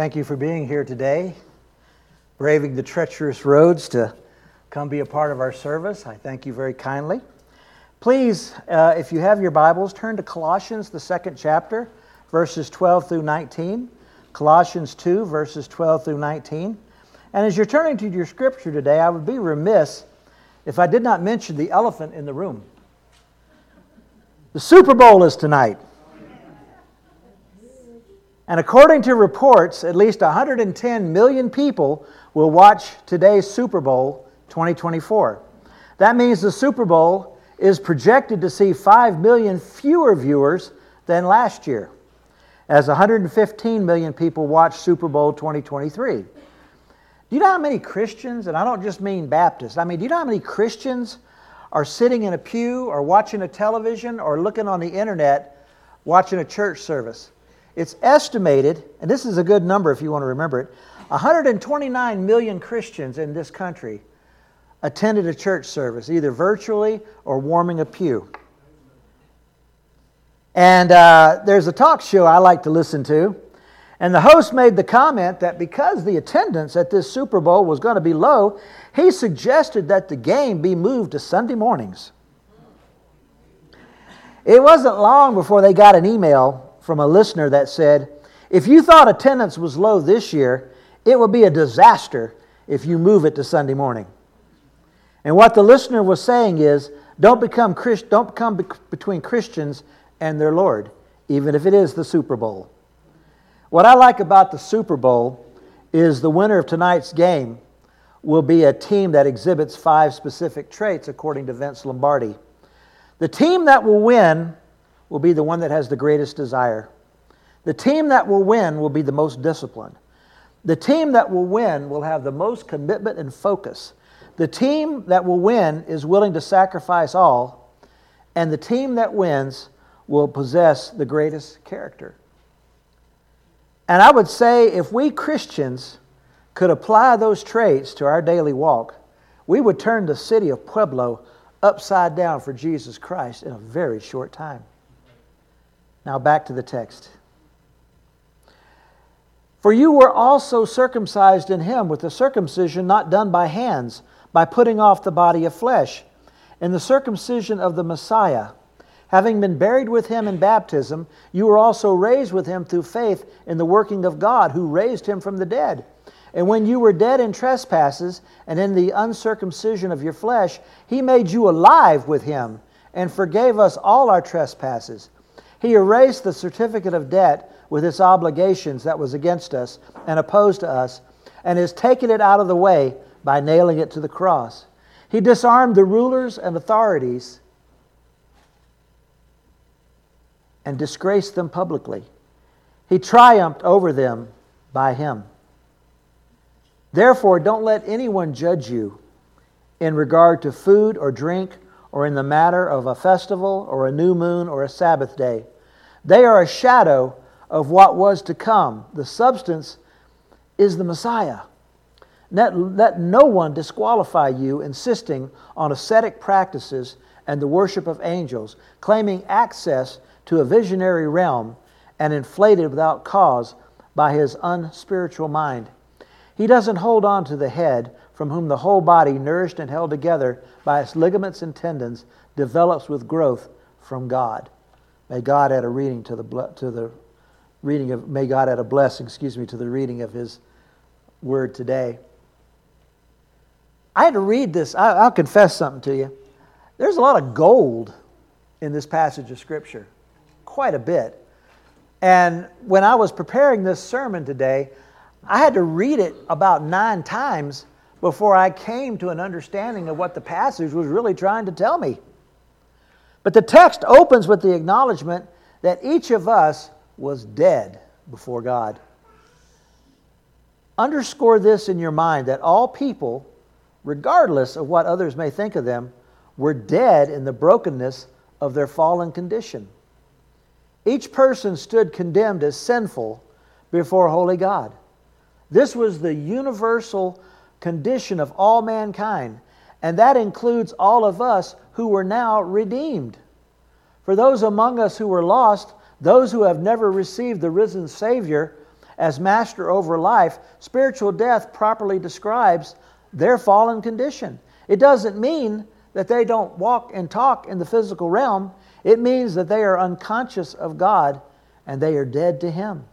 Thank you for being here today, braving the treacherous roads to come be a part of our service. I thank you very kindly. Please, uh, if you have your Bibles, turn to Colossians, the second chapter, verses 12 through 19. Colossians 2, verses 12 through 19. And as you're turning to your scripture today, I would be remiss if I did not mention the elephant in the room. The Super Bowl is tonight. And according to reports, at least 110 million people will watch today's Super Bowl 2024. That means the Super Bowl is projected to see 5 million fewer viewers than last year, as 115 million people watch Super Bowl 2023. Do you know how many Christians, and I don't just mean Baptists, I mean, do you know how many Christians are sitting in a pew or watching a television or looking on the internet watching a church service? It's estimated, and this is a good number if you want to remember it 129 million Christians in this country attended a church service, either virtually or warming a pew. And uh, there's a talk show I like to listen to, and the host made the comment that because the attendance at this Super Bowl was going to be low, he suggested that the game be moved to Sunday mornings. It wasn't long before they got an email from a listener that said, If you thought attendance was low this year, it would be a disaster if you move it to Sunday morning. And what the listener was saying is, don't become, Christ, don't become be- between Christians and their Lord, even if it is the Super Bowl. What I like about the Super Bowl is the winner of tonight's game will be a team that exhibits five specific traits, according to Vince Lombardi. The team that will win will be the one that has the greatest desire. The team that will win will be the most disciplined. The team that will win will have the most commitment and focus. The team that will win is willing to sacrifice all, and the team that wins will possess the greatest character. And I would say if we Christians could apply those traits to our daily walk, we would turn the city of Pueblo upside down for Jesus Christ in a very short time. Now back to the text. For you were also circumcised in him with a circumcision not done by hands, by putting off the body of flesh, in the circumcision of the Messiah. Having been buried with him in baptism, you were also raised with him through faith in the working of God, who raised him from the dead. And when you were dead in trespasses and in the uncircumcision of your flesh, he made you alive with him and forgave us all our trespasses he erased the certificate of debt with its obligations that was against us and opposed to us, and has taken it out of the way by nailing it to the cross. He disarmed the rulers and authorities and disgraced them publicly. He triumphed over them by him. Therefore, don't let anyone judge you in regard to food or drink or in the matter of a festival or a new moon or a Sabbath day. They are a shadow of what was to come. The substance is the Messiah. Let, let no one disqualify you insisting on ascetic practices and the worship of angels, claiming access to a visionary realm and inflated without cause by his unspiritual mind. He doesn't hold on to the head, from whom the whole body, nourished and held together by its ligaments and tendons, develops with growth from God. May God add a reading to the to the reading of may God add a blessing, excuse me, to the reading of His word today. I had to read this. I, I'll confess something to you. There's a lot of gold in this passage of Scripture, quite a bit. And when I was preparing this sermon today, I had to read it about nine times before I came to an understanding of what the passage was really trying to tell me. But the text opens with the acknowledgement that each of us was dead before God. Underscore this in your mind that all people, regardless of what others may think of them, were dead in the brokenness of their fallen condition. Each person stood condemned as sinful before holy God. This was the universal condition of all mankind, and that includes all of us who were now redeemed. For those among us who were lost, those who have never received the risen Savior as master over life, spiritual death properly describes their fallen condition. It doesn't mean that they don't walk and talk in the physical realm, it means that they are unconscious of God and they are dead to Him.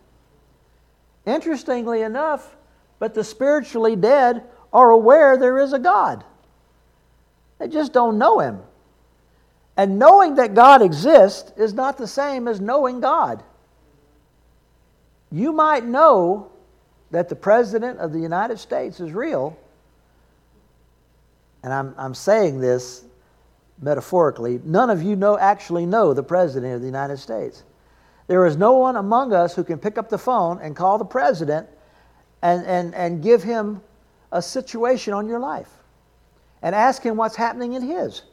Interestingly enough, but the spiritually dead are aware there is a God. They just don't know Him. And knowing that God exists is not the same as knowing God. You might know that the President of the United States is real, and I'm, I'm saying this metaphorically, none of you know actually know the President of the United States. There is no one among us who can pick up the phone and call the President and, and, and give him a situation on your life and ask him what's happening in his.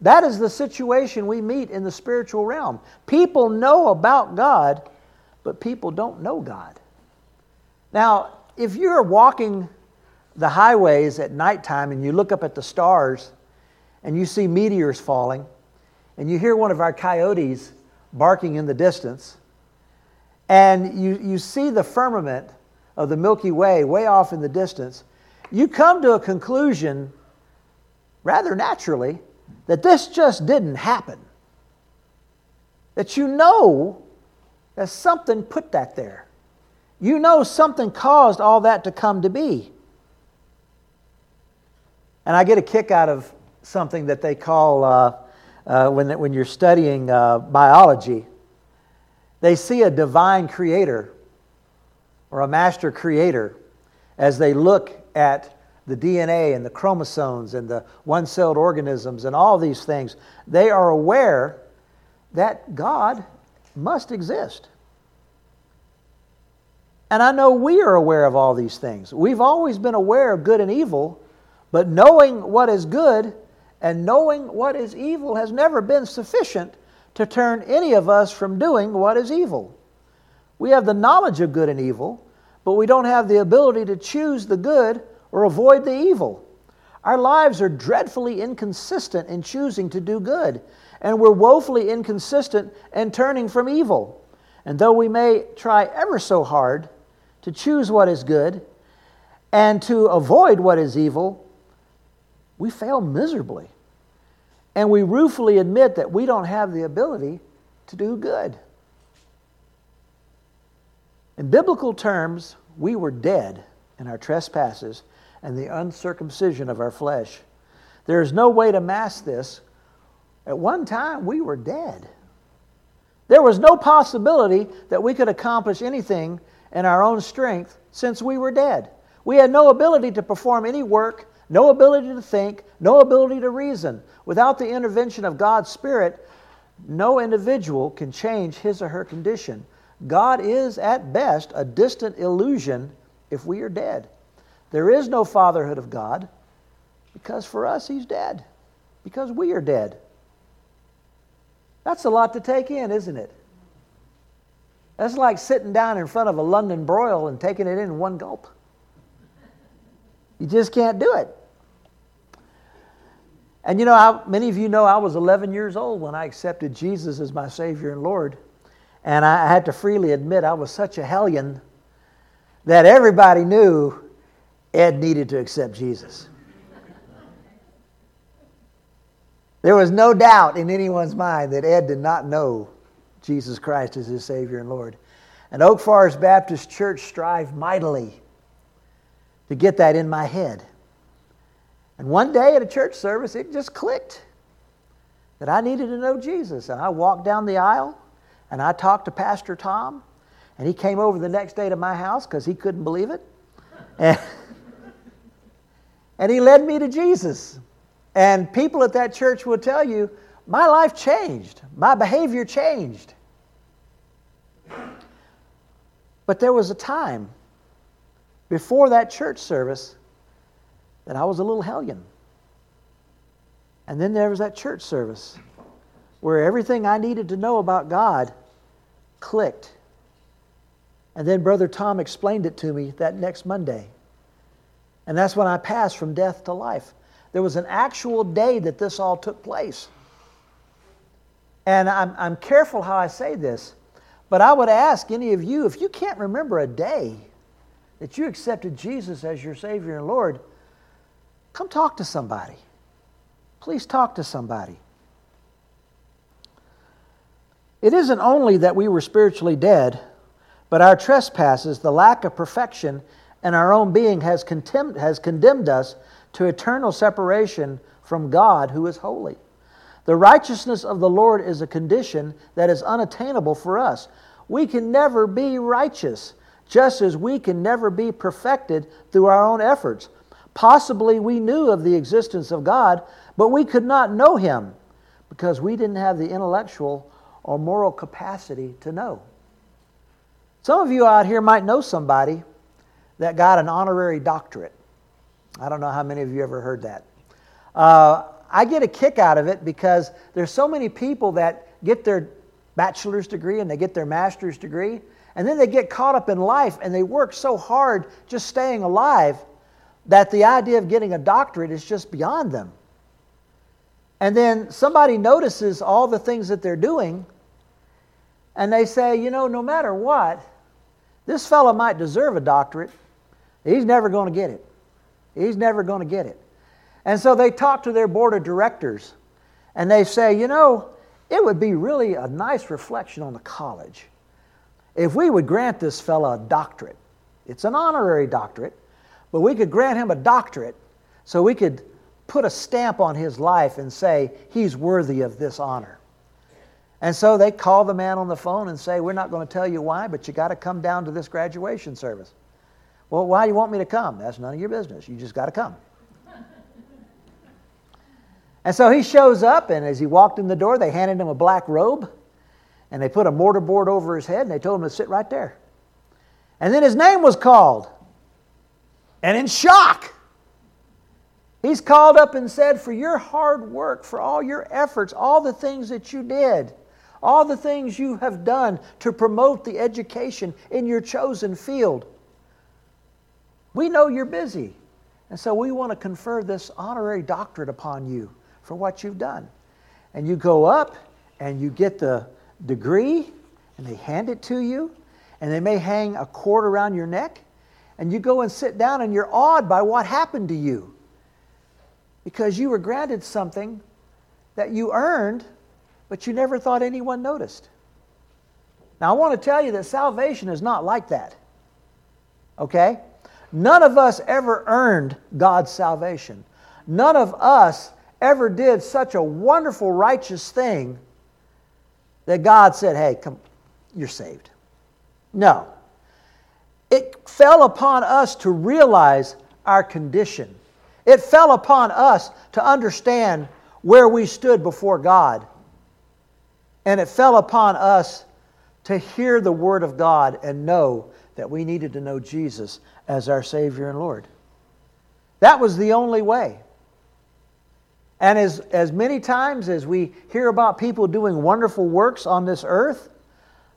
That is the situation we meet in the spiritual realm. People know about God, but people don't know God. Now, if you're walking the highways at nighttime and you look up at the stars and you see meteors falling and you hear one of our coyotes barking in the distance and you, you see the firmament of the Milky Way way off in the distance, you come to a conclusion rather naturally that this just didn't happen. That you know that something put that there. You know something caused all that to come to be. And I get a kick out of something that they call, uh, uh, when, when you're studying uh, biology, they see a divine creator or a master creator as they look at the DNA and the chromosomes and the one celled organisms and all these things, they are aware that God must exist. And I know we are aware of all these things. We've always been aware of good and evil, but knowing what is good and knowing what is evil has never been sufficient to turn any of us from doing what is evil. We have the knowledge of good and evil, but we don't have the ability to choose the good or avoid the evil. Our lives are dreadfully inconsistent in choosing to do good, and we're woefully inconsistent in turning from evil. And though we may try ever so hard to choose what is good and to avoid what is evil, we fail miserably. And we ruefully admit that we don't have the ability to do good. In biblical terms, we were dead in our trespasses and the uncircumcision of our flesh. There is no way to mask this. At one time, we were dead. There was no possibility that we could accomplish anything in our own strength since we were dead. We had no ability to perform any work, no ability to think, no ability to reason. Without the intervention of God's Spirit, no individual can change his or her condition. God is, at best, a distant illusion if we are dead. There is no fatherhood of God because for us, He's dead, because we are dead. That's a lot to take in, isn't it? That's like sitting down in front of a London broil and taking it in one gulp. You just can't do it. And you know, I, many of you know I was 11 years old when I accepted Jesus as my Savior and Lord. And I had to freely admit I was such a hellion that everybody knew Ed needed to accept Jesus. There was no doubt in anyone's mind that Ed did not know Jesus Christ as his Savior and Lord. And Oak Forest Baptist Church strived mightily to get that in my head. And one day at a church service, it just clicked that I needed to know Jesus. And I walked down the aisle and I talked to Pastor Tom, and he came over the next day to my house because he couldn't believe it. And and he led me to Jesus. And people at that church will tell you, my life changed, my behavior changed. But there was a time before that church service that I was a little hellion. And then there was that church service where everything I needed to know about God clicked. And then Brother Tom explained it to me that next Monday. And that's when I passed from death to life. There was an actual day that this all took place. And I'm, I'm careful how I say this, But I would ask any of you if you can't remember a day that you accepted Jesus as your Savior and Lord, come talk to somebody. Please talk to somebody. It isn't only that we were spiritually dead, but our trespasses, the lack of perfection, and our own being has, contempt, has condemned us to eternal separation from God who is holy. The righteousness of the Lord is a condition that is unattainable for us. We can never be righteous, just as we can never be perfected through our own efforts. Possibly we knew of the existence of God, but we could not know Him because we didn't have the intellectual or moral capacity to know. Some of you out here might know somebody that got an honorary doctorate. I don't know how many of you ever heard that. Uh, I get a kick out of it because there's so many people that get their bachelor's degree and they get their master's degree, and then they get caught up in life and they work so hard just staying alive that the idea of getting a doctorate is just beyond them. And then somebody notices all the things that they're doing, and they say, you know, no matter what, this fellow might deserve a doctorate. He's never going to get it. He's never going to get it. And so they talk to their board of directors and they say, you know, it would be really a nice reflection on the college if we would grant this fellow a doctorate. It's an honorary doctorate, but we could grant him a doctorate so we could put a stamp on his life and say he's worthy of this honor. And so they call the man on the phone and say, We're not going to tell you why, but you got to come down to this graduation service. Well, why do you want me to come? That's none of your business. You just got to come. And so he shows up, and as he walked in the door, they handed him a black robe, and they put a mortarboard over his head, and they told him to sit right there. And then his name was called. And in shock, he's called up and said, For your hard work, for all your efforts, all the things that you did, all the things you have done to promote the education in your chosen field, we know you're busy. And so we want to confer this honorary doctorate upon you for what you've done. And you go up and you get the degree, and they hand it to you, and they may hang a cord around your neck, and you go and sit down and you're awed by what happened to you because you were granted something that you earned, but you never thought anyone noticed. Now, I want to tell you that salvation is not like that. Okay? None of us ever earned God's salvation. None of us ever did such a wonderful, righteous thing that God said, hey, come, you're saved. No. It fell upon us to realize our condition. It fell upon us to understand where we stood before God. And it fell upon us to hear the Word of God and know that we needed to know Jesus as our Savior and Lord. That was the only way. And as, as many times as we hear about people doing wonderful works on this earth,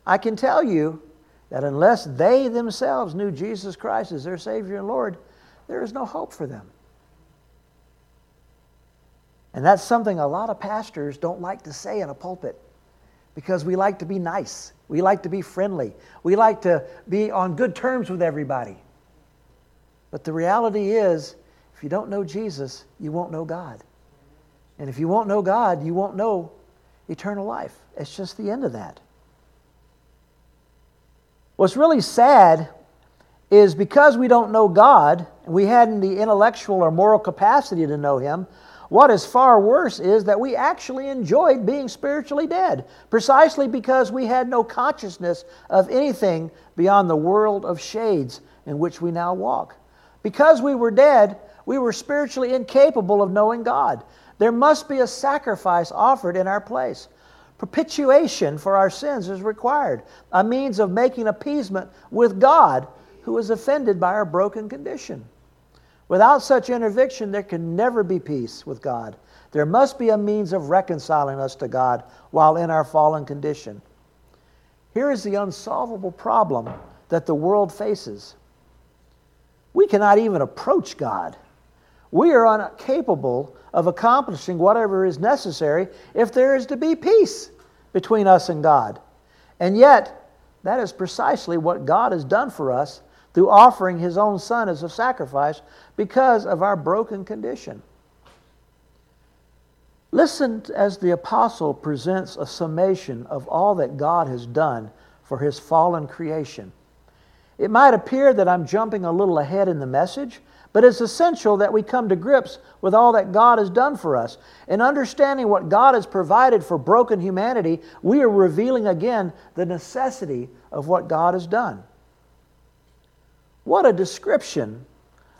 I can tell you that unless they themselves knew Jesus Christ as their Savior and Lord, there is no hope for them. And that's something a lot of pastors don't like to say in a pulpit because we like to be nice. We like to be friendly. We like to be on good terms with everybody. But the reality is, if you don't know Jesus, you won't know God. And if you won't know God, you won't know eternal life. It's just the end of that. What's really sad is because we don't know God, we hadn't the intellectual or moral capacity to know Him, what is far worse is that we actually enjoyed being spiritually dead, precisely because we had no consciousness of anything beyond the world of shades in which we now walk. Because we were dead, we were spiritually incapable of knowing God. There must be a sacrifice offered in our place. Propitiation for our sins is required, a means of making appeasement with God who is offended by our broken condition. Without such intervention, there can never be peace with God. There must be a means of reconciling us to God while in our fallen condition. Here is the unsolvable problem that the world faces. We cannot even approach God. We are incapable of accomplishing whatever is necessary if there is to be peace between us and God. And yet, That is precisely what God has done for us through offering His own Son as a sacrifice because of our broken condition. Listen as the apostle presents a summation of all that God has done for His fallen creation. It might appear that I'm jumping a little ahead in the message, but it's essential that we come to grips with all that God has done for us. In understanding what God has provided for broken humanity, we are revealing again the necessity of what God has done. What a description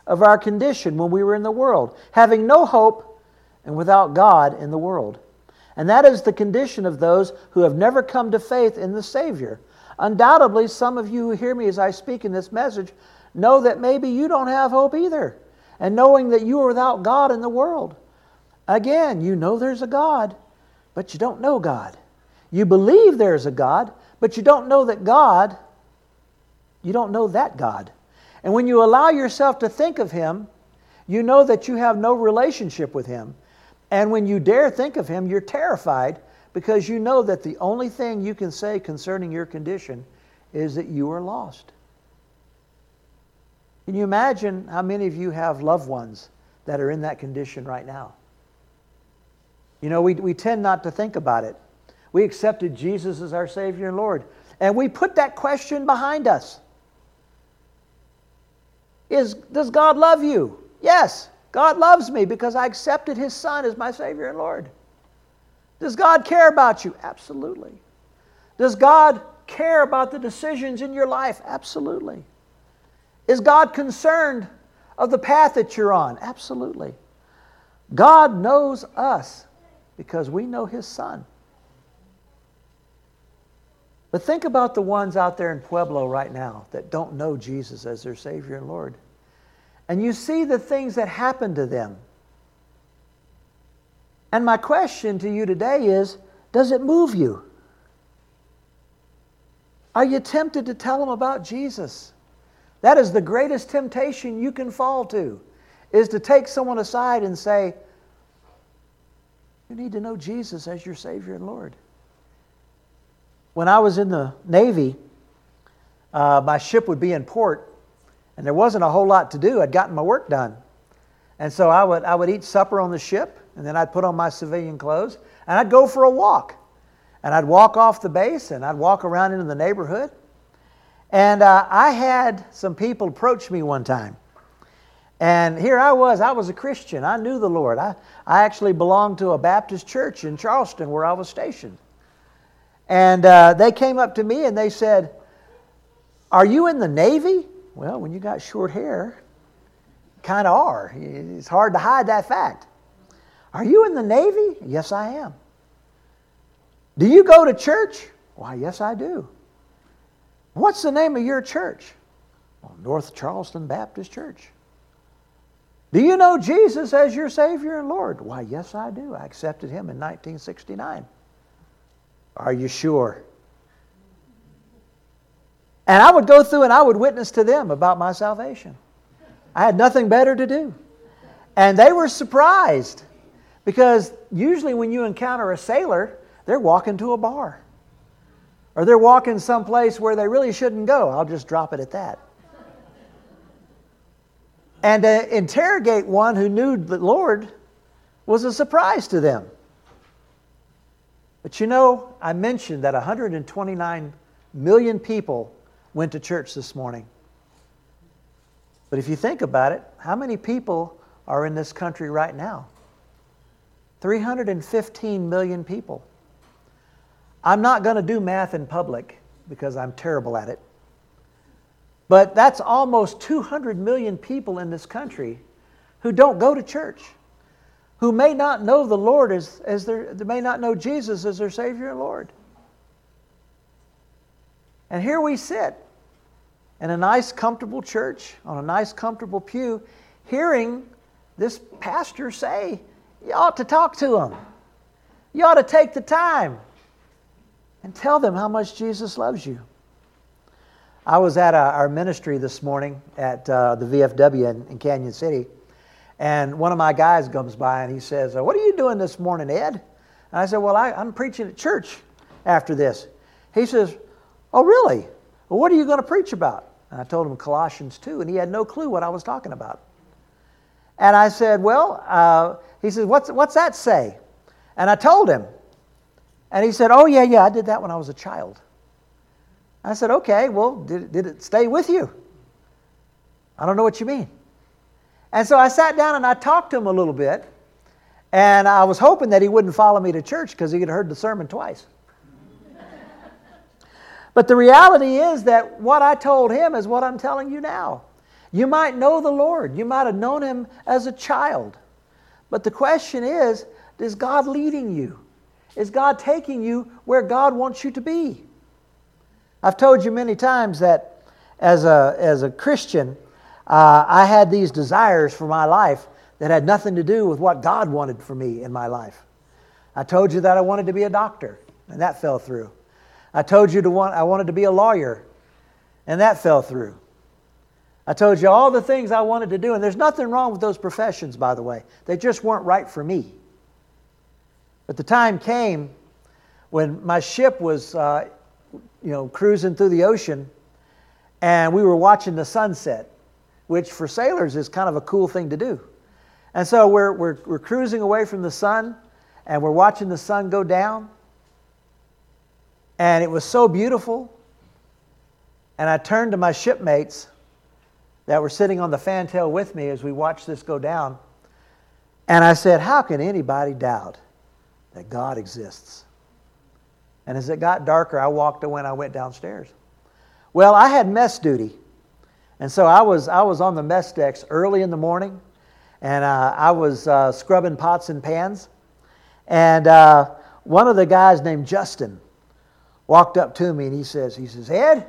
of our condition when we were in the world, having no hope and without God in the world. And that is the condition of those who have never come to faith in the Savior. Undoubtedly, some of you who hear me as I speak in this message know that maybe you don't have hope either. And knowing that you are without God in the world. Again, you know there's a God, but you don't know God. You believe there's a God, but you don't know that God, you don't know that God. And when you allow yourself to think of Him, you know that you have no relationship with Him. And when you dare think of Him, you're terrified because you know that the only thing you can say concerning your condition is that you are lost. Can you imagine how many of you have loved ones that are in that condition right now? You know, we, we tend not to think about it. We accepted Jesus as our Savior and Lord, and we put that question behind us. Is, does God love you? Yes, God loves me because I accepted His Son as my Savior and Lord. Does God care about you? Absolutely. Does God care about the decisions in your life? Absolutely. Is God concerned of the path that you're on? Absolutely. God knows us because we know His Son. But think about the ones out there in Pueblo right now that don't know Jesus as their Savior and Lord. And you see the things that happen to them and my question to you today is Does it move you? Are you tempted to tell them about Jesus? That is the greatest temptation you can fall to, is to take someone aside and say, You need to know Jesus as your Savior and Lord. When I was in the Navy, uh, my ship would be in port, and there wasn't a whole lot to do. I'd gotten my work done. And so I would, I would eat supper on the ship, and then I'd put on my civilian clothes, and I'd go for a walk. And I'd walk off the base, and I'd walk around into the neighborhood. And uh, I had some people approach me one time. And here I was, I was a Christian. I knew the Lord. I, I actually belonged to a Baptist church in Charleston where I was stationed. And uh, they came up to me and they said, Are you in the Navy? Well, when you got short hair, kind of are. It's hard to hide that fact. Are you in the Navy? Yes, I am. Do you go to church? Why, yes, I do. What's the name of your church? Well, North Charleston Baptist Church. Do you know Jesus as your Savior and Lord? Why, yes, I do. I accepted Him in 1969. Are you sure? And I would go through and I would witness to them about my salvation. I had nothing better to do. And they were surprised because usually when you encounter a sailor, they're walking to a bar. Or they're walking someplace where they really shouldn't go. I'll just drop it at that. And to interrogate one who knew the Lord was a surprise to them. But you know, I mentioned that 129 million people went to church this morning. But if you think about it, how many people are in this country right now? 315 million people. I'm not going to do math in public because I'm terrible at it. But that's almost 200 million people in this country who don't go to church, who may not know the Lord as, as their, they may not know Jesus as their Savior and Lord. And here we sit in a nice, comfortable church, on a nice, comfortable pew, hearing this pastor say, you ought to talk to them. You ought to take the time and tell them how much Jesus loves you. I was at a, our ministry this morning at uh, the VFW in, in, Cañon City, and one of my guys comes by and he says, uh, What are you doing this morning, Ed? And I said, Well, I, I'm preaching at church after this. He says, Oh, really? Well, what are you going to preach about? And I told him Colossians 2, and he had no clue what I was talking about. And I said, Well, uh, he says, what's, what's that say? And I told him. And he said, Oh, yeah, yeah, I did that when I was a child. I said, Okay, well, did, did it stay with you? I don't know what you mean. And so I sat down and I talked to him a little bit. And I was hoping that he wouldn't follow me to church because he had heard the sermon twice. but the reality is that what I told him is what I'm telling you now. You might know the Lord, you might have known him as a child. But the question is is God leading you? Is God taking you where God wants you to be? I've told you many times that as a, as a Christian, uh, I had these desires for my life that had nothing to do with what God wanted for me in my life. I told you that I wanted to be a doctor, and that fell through. I told you to want, I wanted to be a lawyer, and that fell through. I told you all the things I wanted to do, and there's nothing wrong with those professions, by the way. They just weren't right for me. But the time came when my ship was, uh, you know, cruising through the ocean, and we were watching the sunset, which for sailors is kind of a cool thing to do. And so we're, we're, we're cruising away from the sun and we're watching the sun go down. And it was so beautiful. And I turned to my shipmates that were sitting on the fantail with me as we watched this go down. And I said, How can anybody doubt that God exists? And as it got darker, I walked away and I went downstairs. Well, I had mess duty. And so I was, I was on the mess decks early in the morning and uh, I was uh, scrubbing pots and pans. And uh, one of the guys named Justin walked up to me and he says, he says, Ed,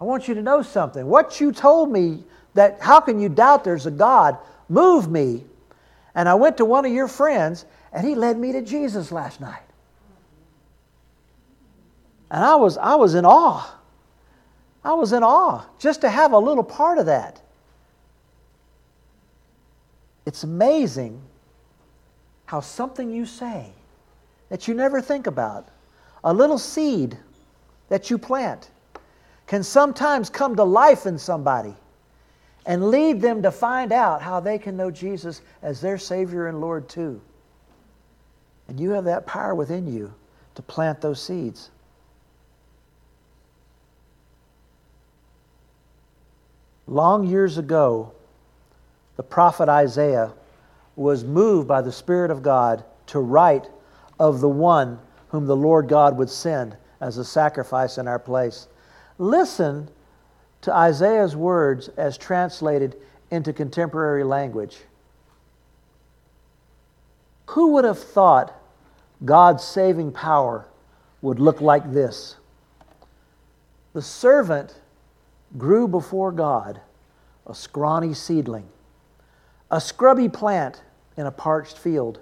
I want you to know something. What you told me that how can you doubt there's a God moved me. And I went to one of your friends and he led me to Jesus last night. And I was, I was in awe. I was in awe just to have a little part of that. It's amazing how something you say that you never think about, a little seed that you plant, can sometimes come to life in somebody and lead them to find out how they can know Jesus as their Savior and Lord too. And you have that power within you to plant those seeds. Long years ago, the prophet Isaiah was moved by the Spirit of God to write of the one whom the Lord God would send as a sacrifice in our place. Listen to Isaiah's words as translated into contemporary language. Who would have thought God's saving power would look like this? The servant grew before God, a scrawny seedling a scrubby plant in a parched field.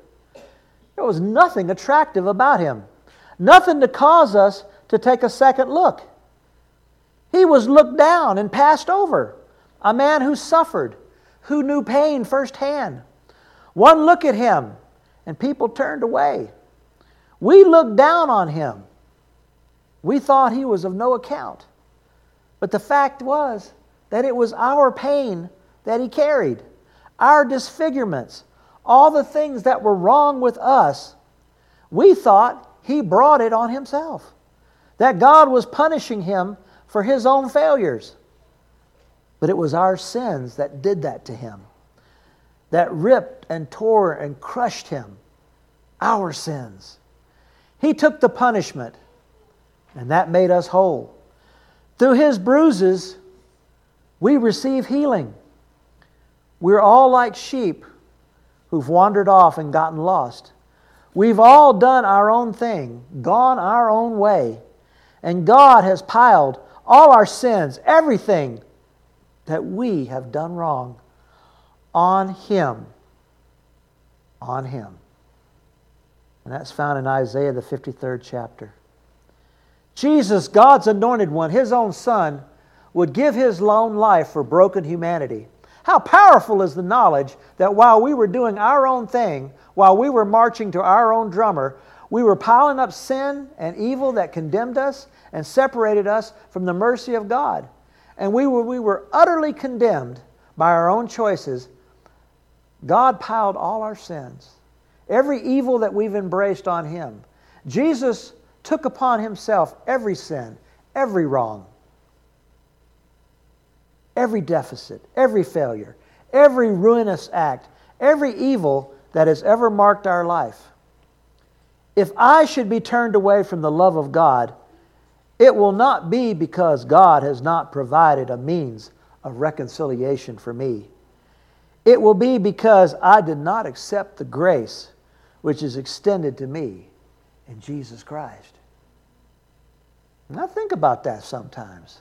There was nothing attractive about him, nothing to cause us to take a second look. He was looked down and passed over, a man who suffered, who knew pain firsthand. One look at him, and people turned away. We looked down on him. We thought he was of no account. But the fact was that it was our pain that he carried our disfigurements, all the things that were wrong with us, we thought he brought it on himself. That God was punishing him for his own failures. But it was our sins that did that to him, that ripped and tore and crushed him. Our sins. He took the punishment, and that made us whole. Through his bruises, we receive healing. We're all like sheep who've wandered off and gotten lost. We've all done our own thing, gone our own way, and God has piled all our sins, everything that we have done wrong, on Him. On Him. And that's found in Isaiah, the 53rd chapter. Jesus, God's anointed one, His own Son, would give His lone life for broken humanity. How powerful is the knowledge that while we were doing our own thing, while we were marching to our own drummer, We were piling up sin and evil that condemned us and separated us from the mercy of God. And we were, we were utterly condemned by our own choices. God piled all our sins, every evil that we've embraced on Him. Jesus took upon Himself every sin, every wrong, every deficit, every failure, every ruinous act, every evil that has ever marked our life. If I should be turned away from the love of God, it will not be because God has not provided a means of reconciliation for me. It will be because I did not accept the grace which is extended to me in Jesus Christ. Now, think about that sometimes.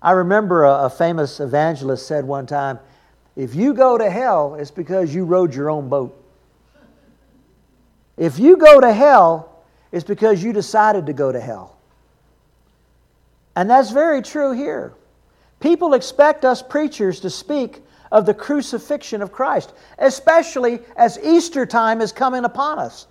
I remember a, a, famous evangelist said one time if you go to hell, it's because you rowed your own boat. If you go to hell, it's because you decided to go to hell. And that's very true here. People expect us preachers to speak of the crucifixion of Christ, especially as Easter time is coming upon us.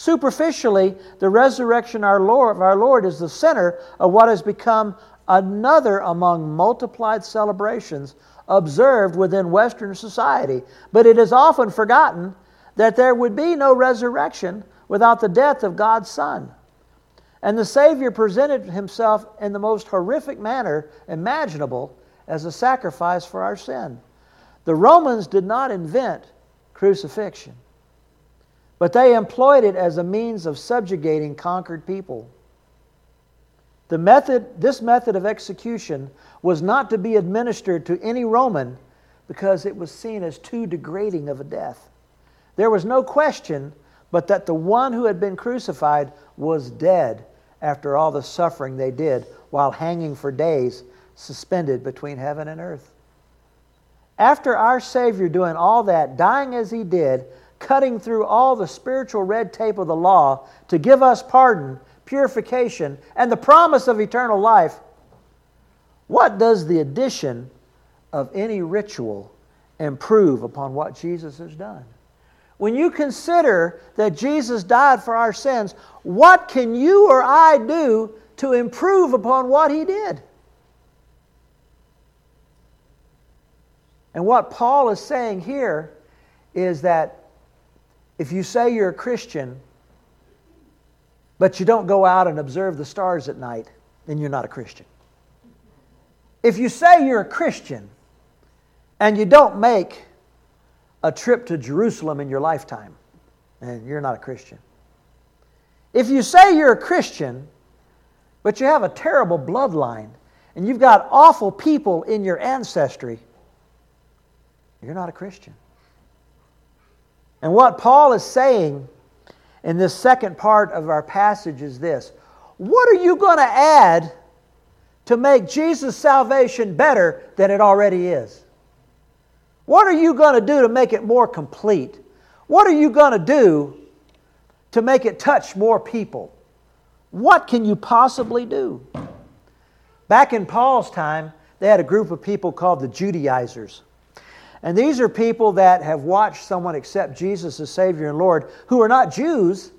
Superficially, the resurrection our Lord, of our Lord is the center of what has become another among multiplied celebrations observed within Western society. But it is often forgotten that there would be no resurrection without the death of God's Son. And the Savior presented himself in the most horrific manner imaginable as a sacrifice for our sin. The Romans did not invent crucifixion, but they employed it as a means of subjugating conquered people. The method, this method of execution was not to be administered to any Roman because it was seen as too degrading of a death. There was no question but that the one who had been crucified was dead after all the suffering they did while hanging for days, suspended between heaven and earth. After our Savior doing all that, dying as he did, cutting through all the spiritual red tape of the law to give us pardon, purification, and the promise of eternal life, what does the addition of any ritual improve upon what Jesus has done? when you consider that Jesus died for our sins, what can you or I do to improve upon what he did? And what Paul is saying here is that if you say you're a Christian, but you don't go out and observe the stars at night, then you're not a Christian. If you say you're a Christian and you don't make a trip to Jerusalem in your lifetime, and you're not a Christian. If you say you're a Christian, but you have a terrible bloodline, and you've got awful people in your ancestry, you're not a Christian. And what Paul is saying in this second part of our passage is this What are you going to add to make Jesus' salvation better than it already is? What are you going to do to make it more complete? What are you going to do to make it touch more people? What can you possibly do? Back in Paul's time, they had a group of people called the Judaizers. And these are people that have watched someone accept Jesus as Savior and Lord who are not Jews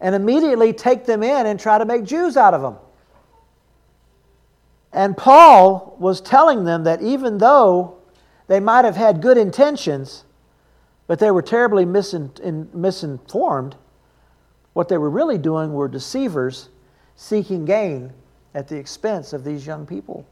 and immediately take them in and try to make Jews out of them. And Paul was telling them that even though they might have had good intentions, but they were terribly misinformed. What they were really doing were deceivers seeking gain at the expense of these young people.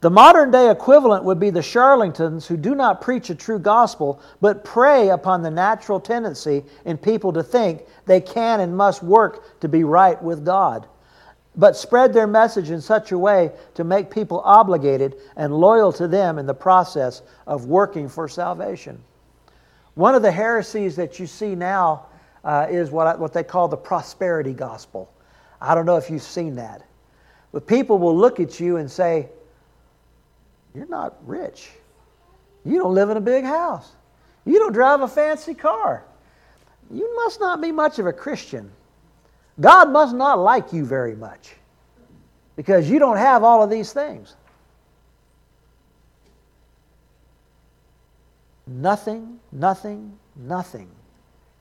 The modern day equivalent would be the charlatans who do not preach a true gospel, but prey upon the natural tendency in people to think they can and must work to be right with God but spread their message in such a way to make people obligated and loyal to them in the process of working for salvation. One of the heresies that you see now uh, is what, I, what they call the prosperity gospel. I don't know if you've seen that. But people will look at you and say, You're not rich. You don't live in a big house. You don't drive a fancy car. You must not be much of a Christian. God must not like you very much because you don't have all of these things. Nothing, nothing, nothing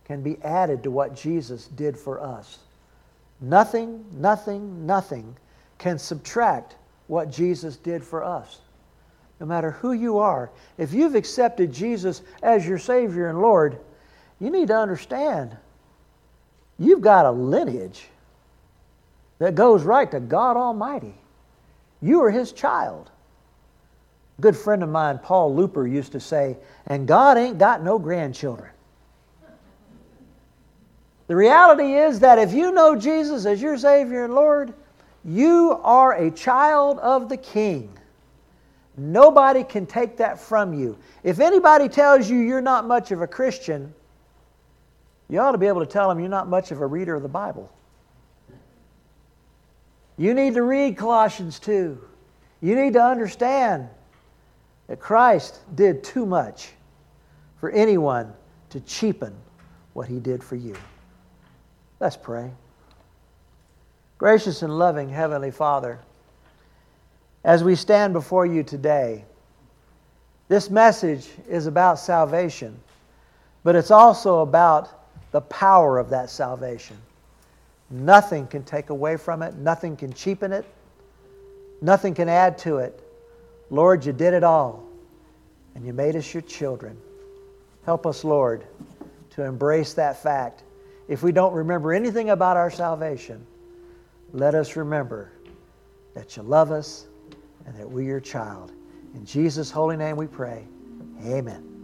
can be added to what Jesus did for us. Nothing, nothing, nothing can subtract what Jesus did for us. No matter who you are, if you've accepted Jesus as your Savior and Lord, you need to understand you've got a lineage that goes right to God Almighty. You are His child. A good friend of mine, Paul Looper, used to say, and God ain't got no grandchildren. The reality is that if you know Jesus as your Savior and Lord, you are a child of the King. Nobody can take that from you. If anybody tells you you're not much of a Christian, you ought to be able to tell them you're not much of a reader of the Bible. You need to read Colossians 2. You need to understand that Christ did too much for anyone to cheapen what he did for you. Let's pray. Gracious and loving Heavenly Father, as we stand before you today, this message is about salvation, but it's also about the power of that salvation. Nothing can take away from it, nothing can cheapen it, nothing can add to it. Lord, you did it all, and you made us your children. Help us, Lord, to embrace that fact. If we don't remember anything about our salvation, let us remember that you love us and that we're your child. In Jesus' holy name we pray. Amen.